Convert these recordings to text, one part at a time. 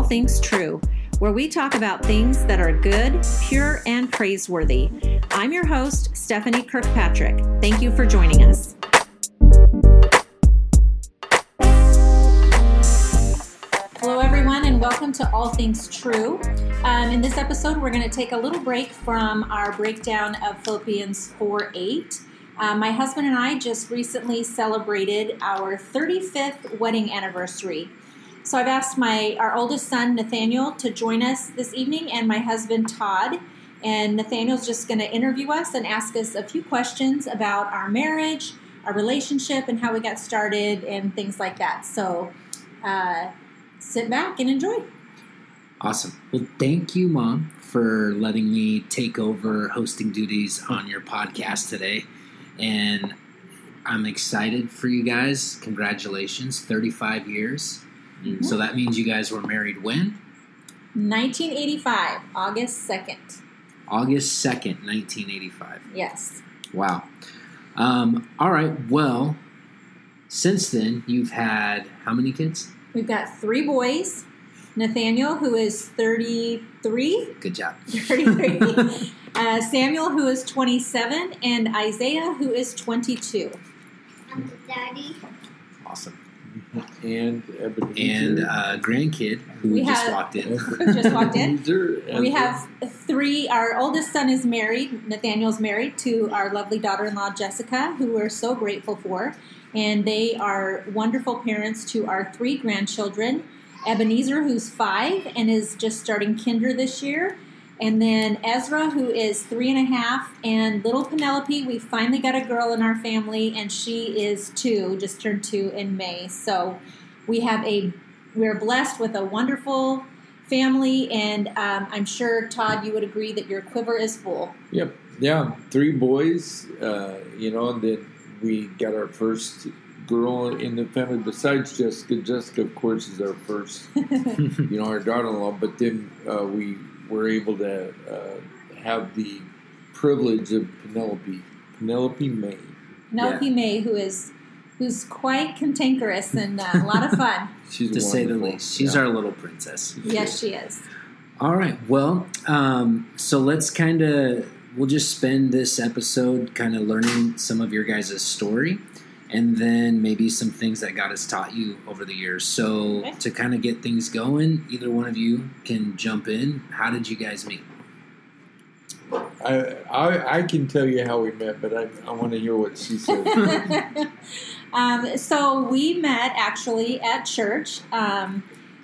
All Things True, where we talk about things that are good, pure, and praiseworthy. I'm your host, Stephanie Kirkpatrick. Thank you for joining us. Hello, everyone, and welcome to All Things True. Um, in this episode, we're going to take a little break from our breakdown of Philippians 4 8. Uh, my husband and I just recently celebrated our 35th wedding anniversary. So I've asked my our oldest son Nathaniel to join us this evening, and my husband Todd. And Nathaniel's just going to interview us and ask us a few questions about our marriage, our relationship, and how we got started, and things like that. So uh, sit back and enjoy. Awesome. Well, thank you, Mom, for letting me take over hosting duties on your podcast today. And I'm excited for you guys. Congratulations, 35 years. Mm-hmm. So that means you guys were married when? 1985, August 2nd. August 2nd, 1985. Yes. Wow. Um, all right. Well, since then, you've had how many kids? We've got three boys. Nathaniel, who is 33. Good job. 33. uh, Samuel, who is 27. And Isaiah, who is 22. I'm daddy. Awesome. And And uh, grandkid who We just have- walked in. Just walked in. in. We have three. Our oldest son is married. Nathaniel's married to our lovely daughter in law, Jessica, who we're so grateful for. And they are wonderful parents to our three grandchildren Ebenezer, who's five and is just starting kinder this year. And then Ezra, who is three and a half, and little Penelope. We finally got a girl in our family, and she is two, just turned two in May. So we have a, we're blessed with a wonderful family, and um, I'm sure Todd, you would agree that your quiver is full. Yep. Yeah. Three boys. Uh, you know, and then we got our first girl in the family besides Jessica. Jessica, of course, is our first. you know, our daughter-in-law. But then uh, we were able to uh, have the privilege of Penelope. Penelope May. Penelope May, who is who's quite cantankerous and uh, a lot of fun. She's to say the least. She's Yeah. our little princess. yes, she is. All right. Well, um, so let's kind of we'll just spend this episode kind of learning some of your guys' story, and then maybe some things that God has taught you over the years. So Okay. to kind of get things going, either one of you can jump in. How did you guys meet? I, I I can tell you how we met, but I, I want to hear what she said. um, so we met actually at church. Um,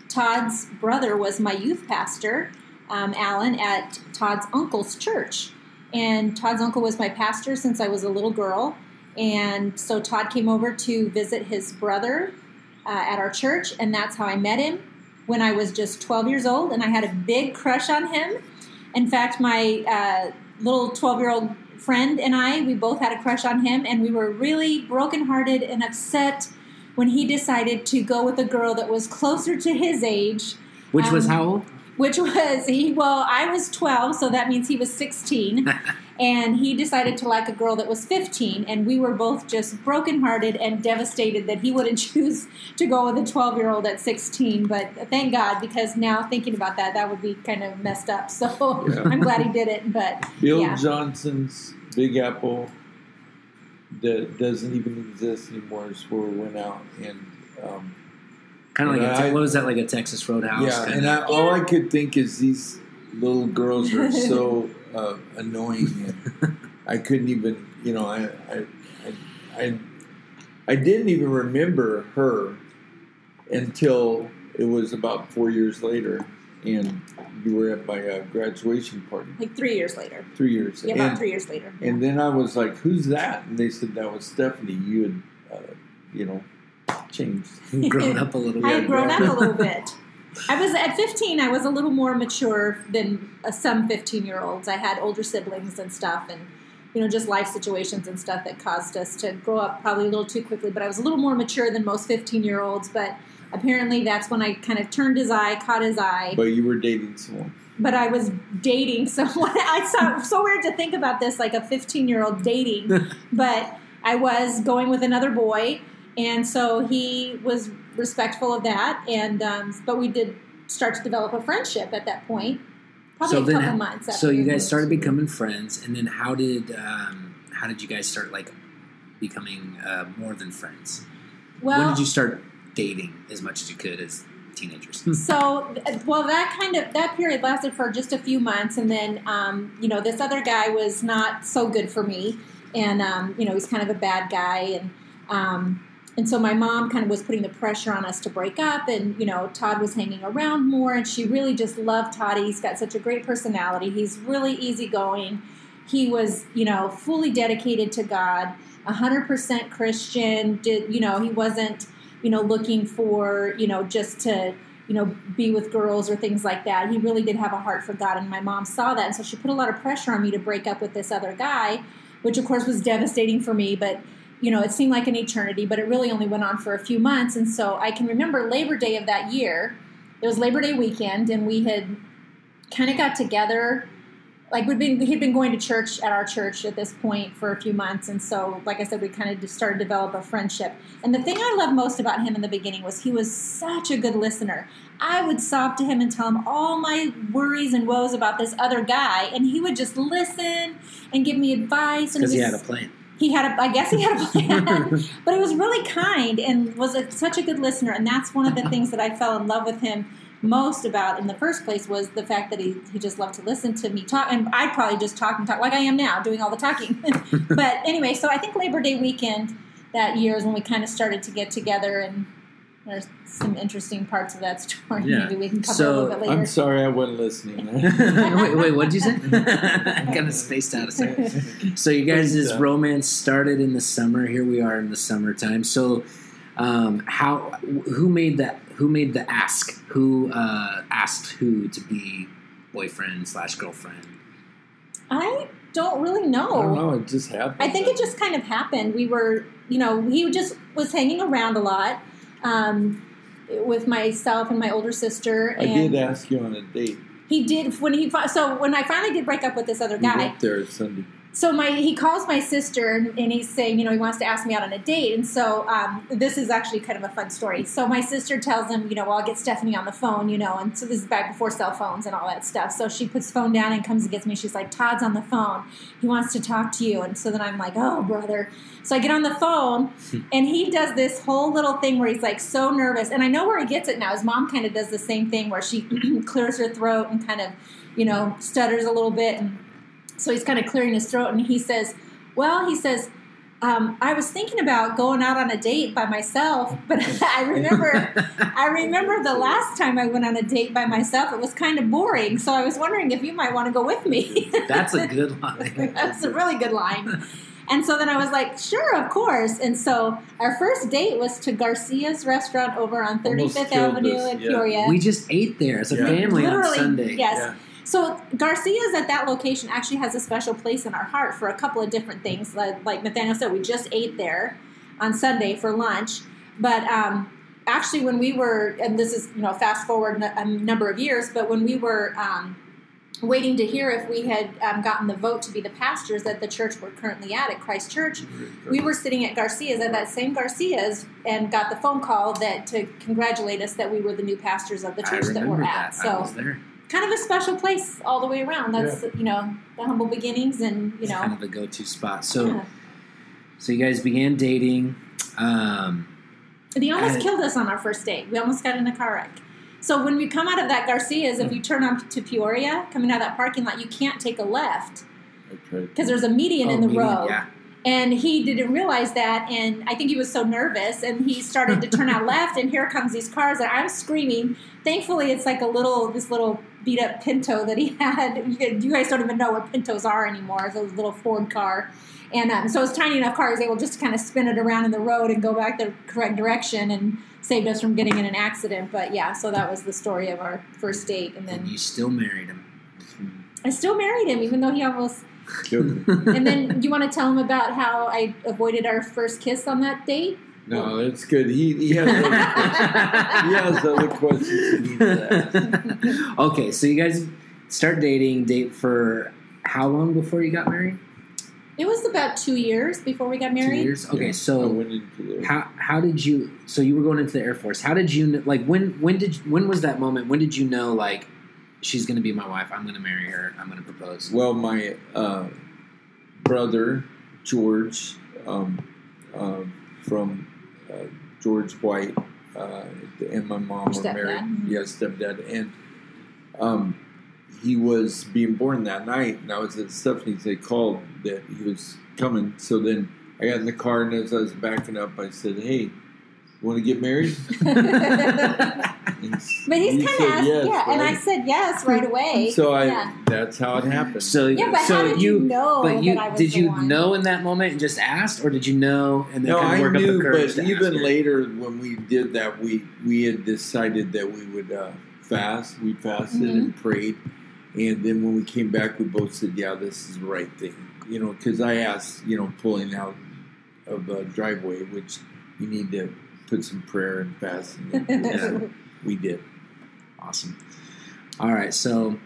Todd's brother was my youth pastor, um, Alan, at Todd's uncle's church. And Todd's uncle was my pastor since I was a little girl. And so Todd came over to visit his brother uh, at our church, and that's how I met him when I was just 12 years old. And I had a big crush on him. In fact, my uh, little 12 year old friend and I, we both had a crush on him, and we were really brokenhearted and upset when he decided to go with a girl that was closer to his age, Which was Um, how old? which was he. Well, I was 12, so that means he was 16. and he decided to like a girl that was 15 and we were both just brokenhearted and devastated that he wouldn't choose to go with a 12 year old at 16 but thank god because now thinking about that that would be kind of messed up so Yeah. i'm glad he did it but Bill Yeah. Johnson's Big Apple that doesn't even exist anymore is where we went out and um, Kind of like Yeah, a, I- what was that like a Texas Roadhouse? yeah, and I, all I could think is these little girls are so uh, annoying, and I couldn't even, you know, I, I, I, I, I didn't even remember her until it was about four years later, and you were at my uh, graduation party, like three years later three years, yeah about and, three years later and then I was like, "Who's that?" And they said that was Stephanie. You had, uh, you know, changed. grown up a little I bit. had grown up a little bit. I was at 15. I was a little more mature than uh, some 15 year olds. I had older siblings and stuff, and you know, just life situations and stuff that caused us to grow up probably a little too quickly. But I was a little more mature than most 15 year olds. But apparently, that's when I kind of turned his eye, caught his eye. But you were dating someone. But I was dating someone. I saw so weird to think about this, like a 15 year old dating. but I was going with another boy, and so he was respectful of that. And um, but we did start to develop a friendship at that point. Probably So a then- couple months. So you guys moved. started becoming friends, and then how did um, how did you guys start like becoming uh, more than friends? Well, when did you start dating as much as you could as teenagers? so well that kind of that period lasted for just a few months and then um, you know this other guy was not so good for me and um, you know he's kind of a bad guy and um, and so my mom kind of was putting the pressure on us to break up and you know todd was hanging around more and she really just loved todd. He's got such a great personality. He's really easygoing. He was you know fully dedicated to god 100% christian did you know he wasn't you know looking for you know just to you know be with girls or things like that. He really did have a heart for god and my mom saw that. And so she put a lot of pressure on me to break up with this other guy which of course was devastating for me but you know it seemed like an eternity but it really only went on for a few months. And so i can remember labor day of that year. It was labor day weekend and we had kind of got together. Like we'd been he'd been going to church at our church at this point for a few months. And so like i said we kind of just started to develop a friendship. And the thing i loved most about him in the beginning was he was such a good listener. I would sob to him and tell him all my worries and woes about this other guy and he would just listen and give me advice and Because he had a plan. He had a, I guess he had a plan, but he was really kind and was a, such a good listener. And that's one of the things that I fell in love with him most about in the first place was the fact that he, he just loved to listen to me talk. And I'd probably just talk and talk like I am now, doing all the talking. but anyway, so I think Labor Day weekend that year is when we kind of started to get together and there's some interesting parts of that story. Yeah. Maybe we can cover So, a little bit later. I'm sorry I wasn't listening. wait, wait, what did you say? I kind of spaced out a second. So you guys' this romance started in the summer. Here we are in the summertime. So, um, how? Who made that? Who made the ask? Who uh, asked who to be boyfriend slash girlfriend? I don't really know. I don't know. It just happened. I think it just kind of happened. We were, you know, he just was hanging around a lot um, with myself and my older sister, I and did ask you on a date. he did when he so when I finally did break up with this other You guy. went there Sunday. So my he calls my sister and he's saying, you know, he wants to ask me out on a date. And so um, this is actually kind of a fun story. So my sister tells him, you know, well, I'll get Stephanie on the phone, you know, and so this is back before cell phones and all that stuff. So she puts the phone down and comes and gets me. She's like, Todd's on the phone. He wants to talk to you. And so then I'm like, oh, brother. So I get on the phone and he does this whole little thing where he's like so nervous. And I know where he gets it now. His mom kind of does the same thing where she clears her throat and kind of, you know, stutters a little bit. And so he's kind of clearing his throat and he says, well, he says, um, I was thinking about going out on a date by myself, but I remember, I remember the last time I went on a date by myself, it was kind of boring. So I was wondering if you might want to go with me. That's a good line. That's a really good line. And so then I was like, sure, of course. And so our first date was to Garcia's restaurant over on 35th Avenue us, in yeah. Peoria. We just ate there as a Yeah. family Literally, on Sunday. yes. Yeah. So Garcia's at that location actually has a special place in our heart for a couple of different things. Like, like Nathaniel said, we just ate there on Sunday for lunch. But um, actually, when we were, and this is you know fast forward a number of years, but when we were um, waiting to hear if we had um, gotten the vote to be the pastors at the church we're currently at at Christ Church, we were sitting at Garcia's at that same Garcia's and got the phone call that to congratulate us that we were the new pastors of the church that we're that. at. So was there. Kind of a special place all the way around. That's you know the humble beginnings, and you It's know kind of the go-to spot. So, yeah. so you guys began dating. Um, he almost I- killed us on our first date. We almost got in a car wreck. So when we come out of that Garcia's, if you turn on to Peoria, coming out of that parking lot, you can't take a left I tried. because there's a median oh, in the median, road. Yeah. And he didn't realize that, and I think he was so nervous, and he started to turn out left, and here comes these cars, and I'm screaming. Thankfully, it's like a little, this little beat up Pinto that he had. You guys don't even know what Pintos are anymore. It's a little Ford car, and um, so it's a tiny enough car. He was able just to kind of spin it around in the road and go back the correct direction, and saved us from getting in an accident. But yeah, so that was the story of our first date, and And then you still married him. I still married him, even though he almost. Killed me. And then, you want to tell him about how I avoided our first kiss on that date? No, that's good. He, he has other, he has other questions to okay, so you guys start dating. Date for how long before you got married? It was about two years before we got married. Two married. years. Okay, Yeah, oh, I so went into the how how did you? So you were going into the Air Force. How did you kn- like when when did when was that moment? When did you know like she's going to be my wife? I'm going to marry her. I'm going to propose. Well, my uh, brother George um, uh, from uh, George White uh, and my mom Your were married. stepdad. Mhm. Yes, stepdad, and um, he was being born that night, and I was at Stephanie's. They called that he was coming. So then I got in the car, and as I was backing up, I said, "Hey, want to get married?" And But he's kind of asked, yes, yeah, and I said yes right away. So I yeah. that's how it happened. so Yeah, but so how did you, know But you that I was did the you one? know in that moment and just asked, or did you know and then no, kind of I work knew, up the courage but to even ask her? later when we did that, we we had decided that we would uh, fast. We fasted Mhm. and prayed, and then when we came back, we both said, "Yeah, this is the right thing." You know, because I asked, you know, pulling out of a driveway, which you need to put some prayer and fasting. in. Yeah. We did. Awesome. All right, so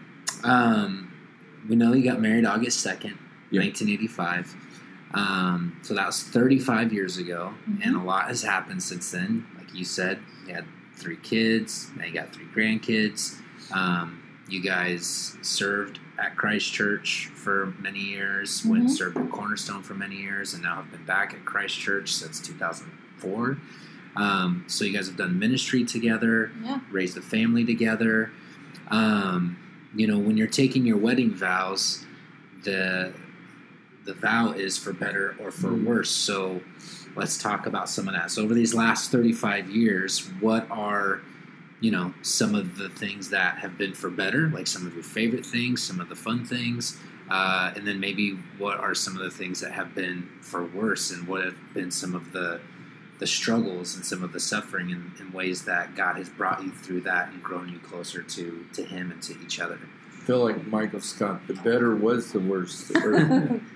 um, we know you got married August second, Yeah. nineteen eighty five. Um, so that was thirty five years ago, Mhm. and a lot has happened since then. Like you said, you had three kids. Now you got three grandkids. Um, you guys served at Christ Church for many years. Went Mhm. served at Cornerstone for many years, and now have been back at Christ Church since two thousand four. Um, so you guys have done ministry together Yeah. raised a family together. Um, you know, when you're taking your wedding vows, the the vow is for better or for Mm. worse. So let's talk about some of that. So over these last 35 years, what are you know some of the things that have been for better, like some of your favorite things, some of the fun things, uh, and then maybe what are some of the things that have been for worse, and what have been some of the the struggles and some of the suffering in, in ways that God has brought you through that and grown you closer to to Him and to each other. I feel like Michael Scott. The better was the worst. Or,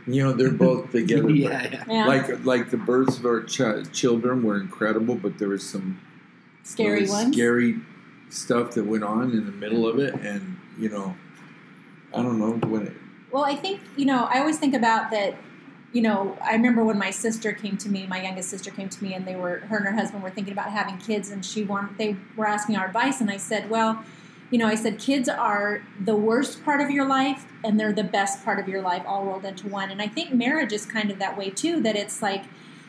you know, they're both together. yeah, yeah. Yeah. Like like the births of our ch- children were incredible, but there was some Scary really ones. scary stuff that went on in the middle of it, and you know, I don't know when it. Well, I think, you know, I always think about that, you know, I remember when my sister came to me, my youngest sister came to me and they were her and her husband were thinking about having kids and she wanted they were asking our advice and I said, "Well, you know, I said kids are the worst part of your life and they're the best part of your life all rolled into one." And I think marriage is kind of that way too, that it's like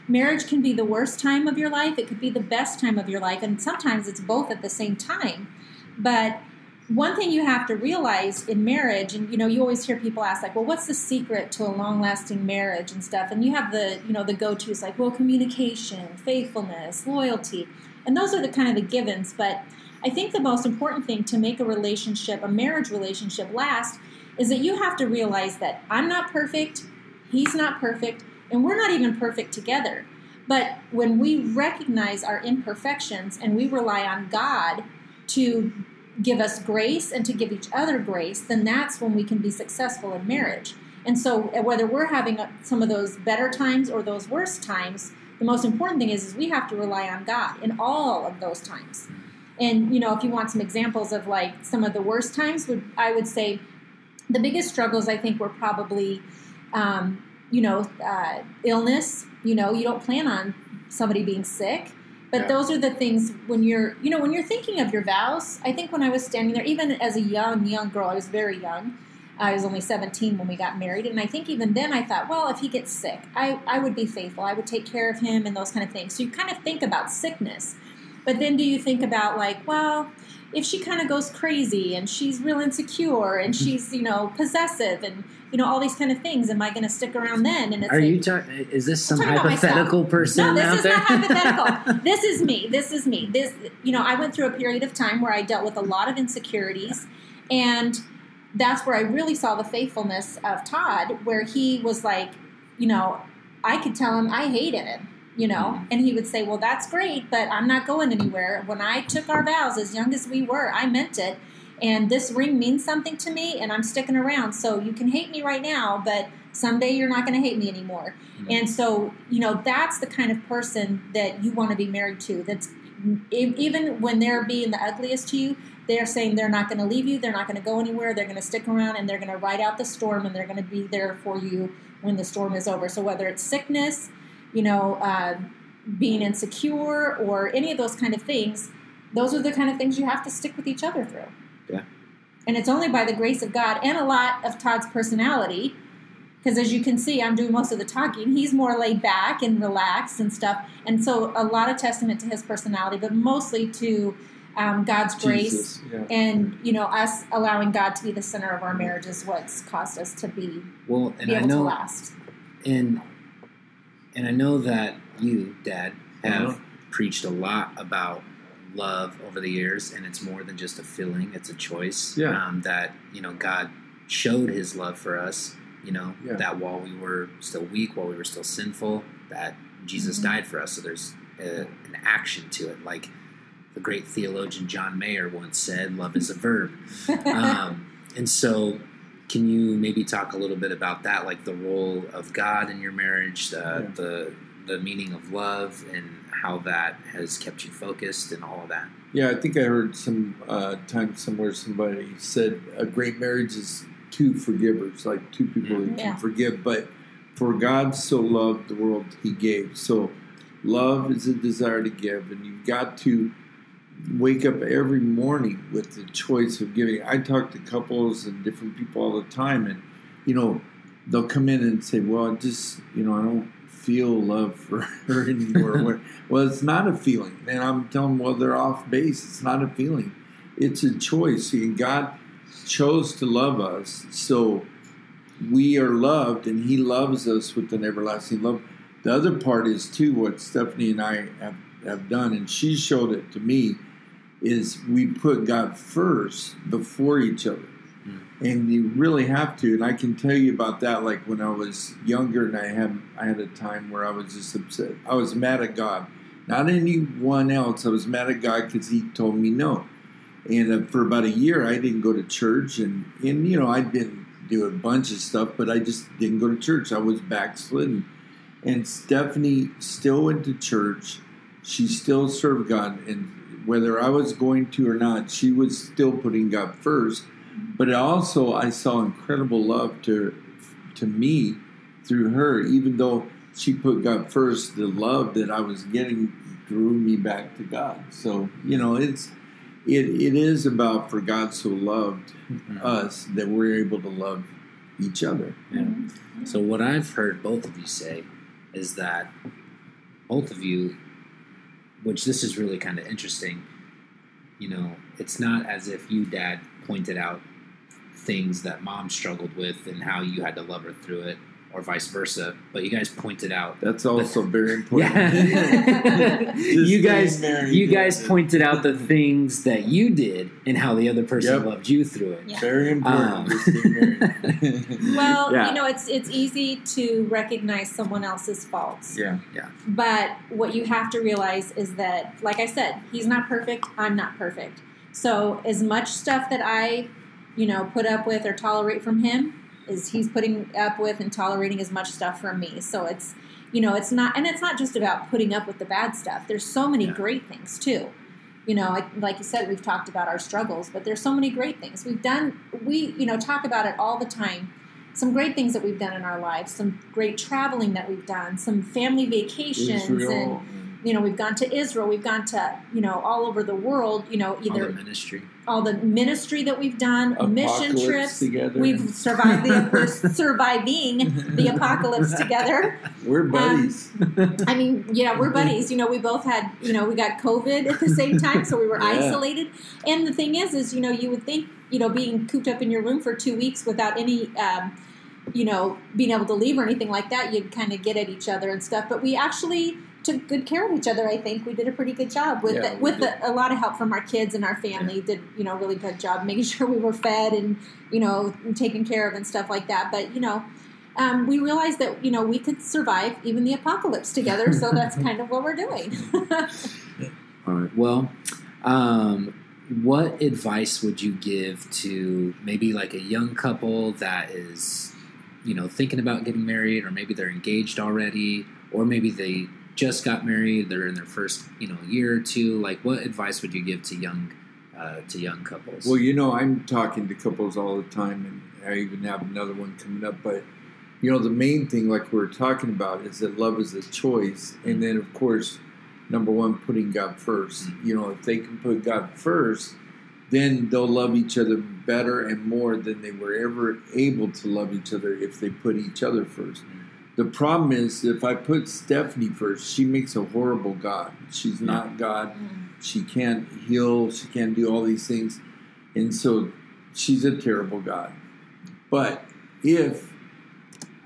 marriage can be the worst time of your life, it could be the best time of your life, and sometimes it's both at the same time. But one thing you have to realize in marriage, and you know, you always hear people ask, like, well, what's the secret to a long lasting marriage and stuff? And you have the, you know, the go tos like, well, communication, faithfulness, loyalty. And those are the kind of the givens. But I think the most important thing to make a relationship, a marriage relationship last, is that you have to realize that I'm not perfect, he's not perfect, and we're not even perfect together. But when we recognize our imperfections and we rely on God to give us grace and to give each other grace, then that's when we can be successful in marriage. And so, uh, whether we're having uh, some of those better times or those worst times, the most important thing is, is we have to rely on God in all of those times. And you know, if you want some examples of like some of the worst times, would I would say the biggest struggles I think were probably, um, you know, uh, illness. You know, you don't plan on somebody being sick. But Yeah. those are the things when you're, you know, when you're thinking of your vows. I think when I was standing there, even as a young, young girl, I was very young. I was only 17 when we got married. And I think even then I thought, well, if he gets sick, I, I would be faithful. I would take care of him and those kind of things. So you kind of think about sickness. But then do you think about, like, well, if she kind of goes crazy and she's real insecure and mm-hmm. she's, you know, possessive and, you know, all these kind of things, am I going to stick around then? And it's Are like, you talking? Is this some hypothetical person no, this out is there? not hypothetical. this is me. This is me. This, you know, I went through a period of time where I dealt with a lot of insecurities, and that's where I really saw the faithfulness of Todd, where he was like, you know, I could tell him I hated him, you know, and he would say, "Well, that's great, but I'm not going anywhere." When I took our vows, as young as we were, I meant it. And this ring means something to me, and I'm sticking around. So you can hate me right now, but someday you're not going to hate me anymore. And so, you know, that's the kind of person that you want to be married to. That's even when they're being the ugliest to you, they're saying they're not going to leave you, they're not going to go anywhere, they're going to stick around, and they're going to ride out the storm, and they're going to be there for you when the storm is over. So whether it's sickness, you know, uh, being insecure, or any of those kind of things, those are the kind of things you have to stick with each other through. Yeah. And it's only by the grace of God and a lot of Todd's personality, because as you can see, I'm doing most of the talking. He's more laid back and relaxed and stuff. And so a lot of testament to his personality, but mostly to um, God's grace yeah. and you know us allowing God to be the center of our marriage is what's caused us to be Well, and be I able to last. and and I know that you, Dad, have Uh-huh. preached a lot about love over the years, and it's more than just a feeling; it's a choice. Yeah. Um, that you know, God showed His love for us. You know, Yeah. that while we were still weak, while we were still sinful, that Jesus Mhm. died for us. So there's a, an action to it, like the great theologian John Mayer once said, "Love is a verb." um, and so can you maybe talk a little bit about that like the role of god in your marriage uh, Yeah. the the meaning of love and how that has kept you focused and all of that Yeah, I think I heard some uh, time somewhere somebody said a great marriage is two forgivers, like two people who can Yeah. forgive. But for God so loved the world, He gave. So love is a desire to give, and you've got to wake up every morning with the choice of giving. I talk to couples and different people all the time, and you know they'll come in and say, "Well, I just you know I don't feel love for her anymore." Well, it's not a feeling, and I'm telling them, well, they're off base. It's not a feeling; it's a choice. And God chose to love us, so we are loved, and He loves us with an everlasting love. The other part is too what Stephanie and I have, have done, and she showed it to me, is we put God first before each other. And you really have to, and I can tell you about that. Like when I was younger, and I had I had a time where I was just upset. I was mad at God, not anyone else. I was mad at God because He told me no. And uh, for about a year, I didn't go to church, and and you know I'd been doing a bunch of stuff, but I just didn't go to church. I was backslidden. And Stephanie still went to church. She still served God, and whether I was going to or not, she was still putting God first. But also, I saw incredible love to to me through her, even though she put God first. The love that I was getting drew me back to God. So you know, it's it it is about for God so loved mm-hmm. us that we're able to love each other. Yeah. so what i've heard both of you say is that both of you which this is really kind of interesting. You know it's not as if you dad pointed out things that mom struggled with and how you had to love her through it or vice versa but you guys pointed out That's also very important. Yeah. You guys, you guys yeah. pointed out the things that you did and how the other person Yep. loved you through it. Yeah. Very important. Um, to stay married. Well, Yeah. you know, it's it's easy to recognize someone else's faults. Yeah, yeah. But what you have to realize is that, like I said, he's not perfect. I'm not perfect. So as much stuff that I, you know, put up with or tolerate from him, is he's putting up with and tolerating as much stuff from me. So it's, you know, it's not, and it's not just about putting up with the bad stuff. There's so many Yeah. great things too. You know, like, like you said, we've talked about our struggles, but there's so many great things we've done. We, you know, talk about it all the time some great things that we've done in our lives, some great traveling that we've done, some family vacations, and Israel. You know we've gone to Israel, we've gone to you know all over the world. You know All the either ministry. all the ministry that we've done, mission trips. together. We've survived the we're surviving the apocalypse together. We're buddies. I mean, yeah, we're buddies. You know, we both had, you know, we got COVID at the same time, so we were Yeah. isolated. And the thing is, is you know, you would think, you know, being cooped up in your room for two weeks without any, um, you know, being able to leave or anything like that, you'd kind of get at each other and stuff. But we actually took good care of each other. I think we did a pretty good job with Yeah, the, with the, a lot of help from our kids and our family. Did you know really good job making sure we were fed and you know taken care of and stuff like that. But you know. Um, we realized that you know we could survive even the apocalypse together, so that's kind of what we're doing. All right. Well, um, what advice would you give to maybe like a young couple that is, you know, thinking about getting married, or maybe they're engaged already, or maybe they just got married, they're in their first, you know, year or two. Like, what advice would you give to young, uh, to young couples? Well, you know, I'm talking to couples all the time, and I even have another one coming up. But you know, the main thing, like we are talking about, is that love is a choice, and then of course, number one, putting God 1st You know, if they can put God first, then they'll love each other better and more than they were ever able to love each other if they put each other first. The problem is if I put Stephanie first, she makes a horrible God. She's not God. She can't heal. She can't do all these things. And so she's a terrible God. But if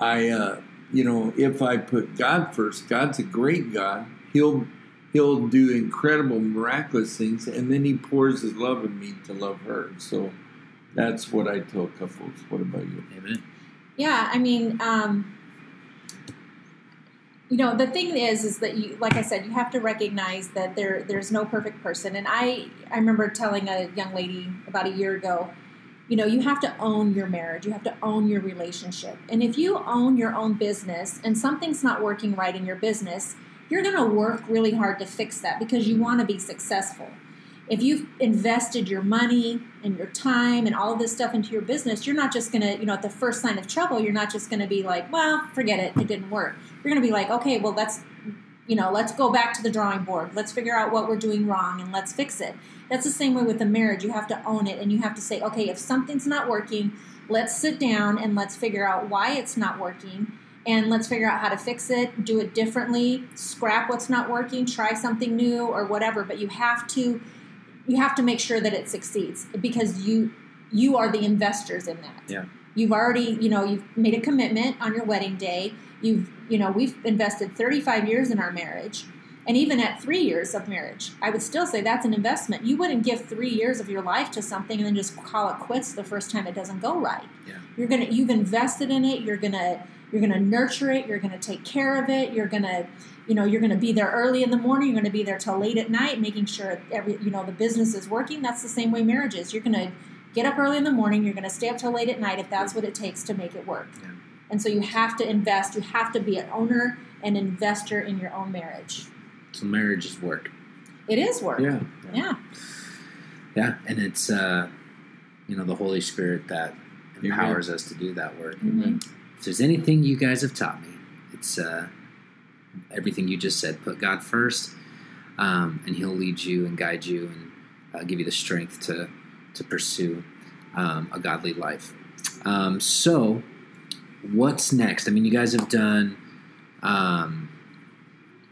I, uh, you know, if I put God first, God's a great God. He'll He'll do incredible, miraculous things, and then He pours His love in me to love her. So that's what I tell couples. What about you? Amen. Yeah, I mean, um, you know, the thing is, is that you, like I said, you have to recognize that there, there's no perfect person. And I, I remember telling a young lady about a year ago, you know, you have to own your marriage. You have to own your relationship. And if you own your own business and something's not working right in your business, you're going to work really hard to fix that because you want to be successful. If you've invested your money and your time and all this stuff into your business, you're not just going to, you know, at the first sign of trouble, you're not just going to be like, well, forget it, it didn't work. You're going to be like, okay, well, let's, you know, let's go back to the drawing board. Let's figure out what we're doing wrong and let's fix it. That's the same way with the marriage. You have to own it and you have to say, okay, if something's not working, let's sit down and let's figure out why it's not working and let's figure out how to fix it, do it differently, scrap what's not working, try something new or whatever, but you have to you have to make sure that it succeeds because you you are the investors in that. Yeah. You've already, you know, you've made a commitment on your wedding day. You've, you know, we've invested 35 years in our marriage. And even at three years of marriage, I would still say that's an investment. You wouldn't give three years of your life to something and then just call it quits the first time it doesn't go right. Yeah. You're gonna you've invested in it, you're gonna you're gonna nurture it, you're gonna take care of it, you're gonna you know you're going to be there early in the morning you're going to be there till late at night making sure every you know the business is working that's the same way marriage is you're going to get up early in the morning you're going to stay up till late at night if that's what it takes to make it work Yeah. and so you have to invest you have to be an owner and investor in your own marriage So marriage is work. it is work Yeah. yeah Yeah, and it's uh, you know the Holy Spirit that empowers us to do that work. Mhm. If there's anything you guys have taught me, it's uh, everything you just said. Put God first, um, and He'll lead you and guide you and uh, give you the strength to to pursue um, a godly life. Um, so, what's next? I mean, you guys have done um,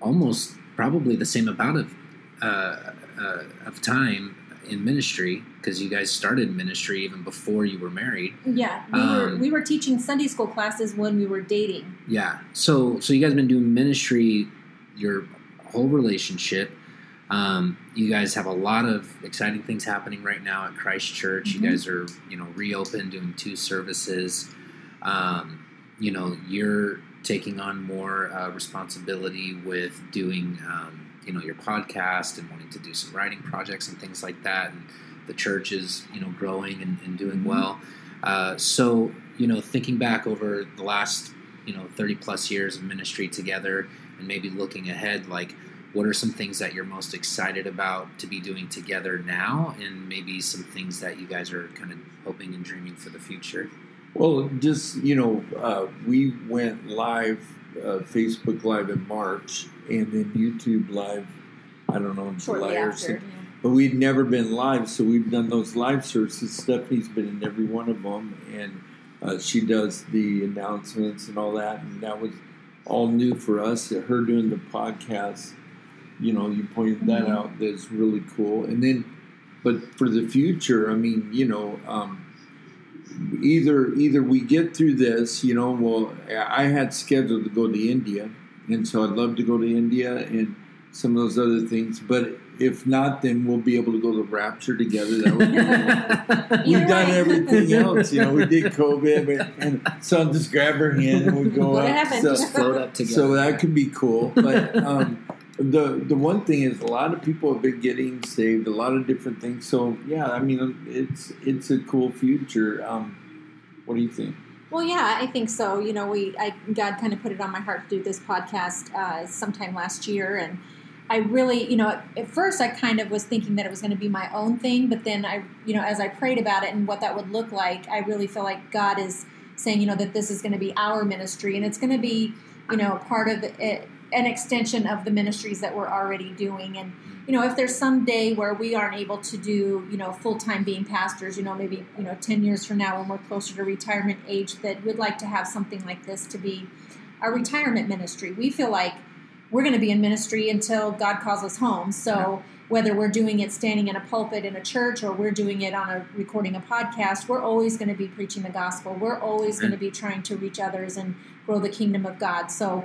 almost probably the same amount of uh, uh, of time in ministry because you guys started ministry even before you were married. yeah we were Um, we were teaching sunday school classes when we were dating Yeah. So so you guys been doing ministry your whole relationship. Um, you guys have a lot of exciting things happening right now at Christ Church. Mhm. You guys are you know reopened, doing two services. Um, you know you're taking on more uh, responsibility with doing um, you know your podcast and wanting to do some writing projects and things like that. And the church is you know growing and, and doing well. Uh, so you know thinking back over the last you know 30 plus years of ministry together and maybe looking ahead like what are some things that you're most excited about to be doing together now and maybe some things that you guys are kind of hoping and dreaming for the future Well, just you know, uh, we went live, uh, Facebook Live in March, and then YouTube Live. I don't know in shortly July or after something. But we'd never been live, so we've done those live services. Stephanie's been in every one of them, and uh, she does the announcements and all that. And that was all new for us. Her doing the podcast, you know, you pointed that Mhm. out. That's really cool. And then, but for the future, I mean, you know, um, either either we get through this, you know. Well, I had scheduled to go to India, and so I'd love to go to India and some of those other things. But if not, then we'll be able to go to Rapture together. That would be Either We've done everything else, you know. We did COVID, but, and so I'll just grab her hand and we go to up. heaven. So, just float up together so that could be cool. But um, the the one thing is, a lot of people have been getting saved. A lot of different things. So yeah, I mean, it's it's a cool future. Um, what do you think? Well, yeah, I think so. You know, we I, God kind of put it on my heart to do this podcast uh, sometime last year, and I really, you know, at, at first I kind of was thinking that it was going to be my own thing, but then I, you know, as I prayed about it and what that would look like, I really feel like God is saying, you know, that this is going to be our ministry and it's going to be, you know, part of it, eh, an extension of the ministries that we're already doing. And, you know, if there's some day where we aren't able to do, you know, full time being pastors, you know, maybe, you know, 10 years from now when we're closer to retirement age, that we'd like to have something like this to be our retirement ministry. We feel like we're going to be in ministry until God calls us home. So, whether we're doing it standing in a pulpit in a church or we're doing it on a recording a podcast, we're always going to be preaching the gospel. We're always going to be trying to reach others and grow the kingdom of God. So,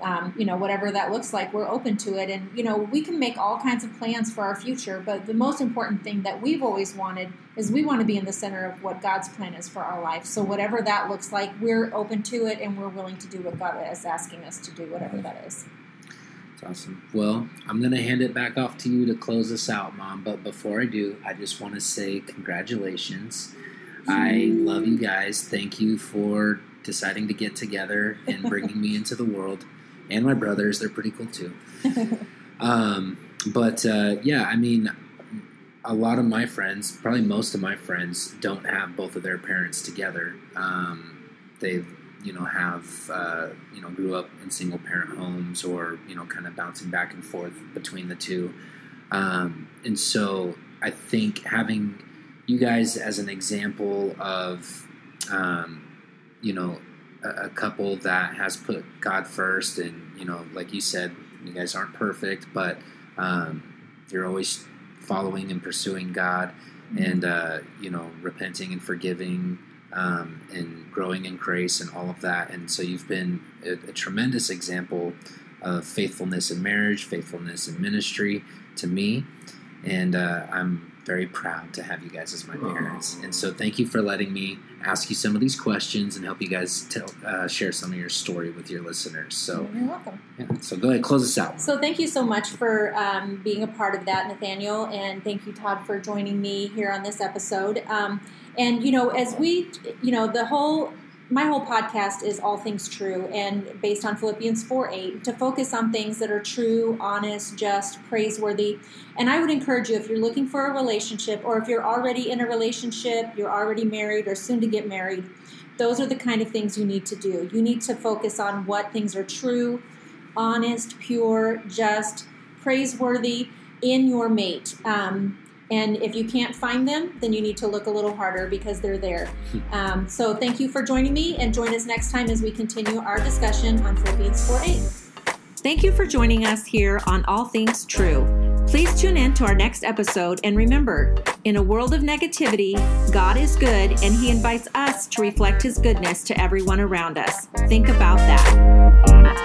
um, you know, whatever that looks like, we're open to it. And, you know, we can make all kinds of plans for our future, but the most important thing that we've always wanted is we want to be in the center of what God's plan is for our life. So, whatever that looks like, we're open to it and we're willing to do what God is asking us to do, whatever that is. Awesome. Well, I'm going to hand it back off to you to close us out, Mom. But before I do, I just want to say congratulations. I love you guys. Thank you for deciding to get together and bringing me into the world. And my brothers, they're pretty cool too. Um, but uh, yeah, I mean, a lot of my friends, probably most of my friends, don't have both of their parents together. Um, they you know have uh, you know grew up in single parent homes or you know kind of bouncing back and forth between the two. Um, and so i think having you guys as an example of um, you know a, a couple that has put god first and you know like you said you guys aren't perfect but um, you're always following and pursuing god and uh, you know repenting and forgiving um, and growing in grace and all of that. And so you've been a, a, tremendous example of faithfulness in marriage, faithfulness in ministry to me. And uh, I'm very proud to have you guys as my parents. And so thank you for letting me ask you some of these questions and help you guys tell, uh, share some of your story with your listeners. So you're welcome. Yeah, so go ahead, close us out. So thank you so much for um, being a part of that, Nathaniel, and thank you, Todd, for joining me here on this episode. Um, and you know, as we, you know, the whole my whole podcast is all things true and based on Philippians 4 8 to focus on things that are true, honest, just, praiseworthy. And I would encourage you if you're looking for a relationship or if you're already in a relationship, you're already married or soon to get married, those are the kind of things you need to do. You need to focus on what things are true, honest, pure, just, praiseworthy in your mate. Um, and if you can't find them, then you need to look a little harder because they're there. Um, so thank you for joining me and join us next time as we continue our discussion on Philippians 4 8. Thank you for joining us here on All Things True. Please tune in to our next episode and remember, in a world of negativity, God is good and He invites us to reflect His goodness to everyone around us. Think about that.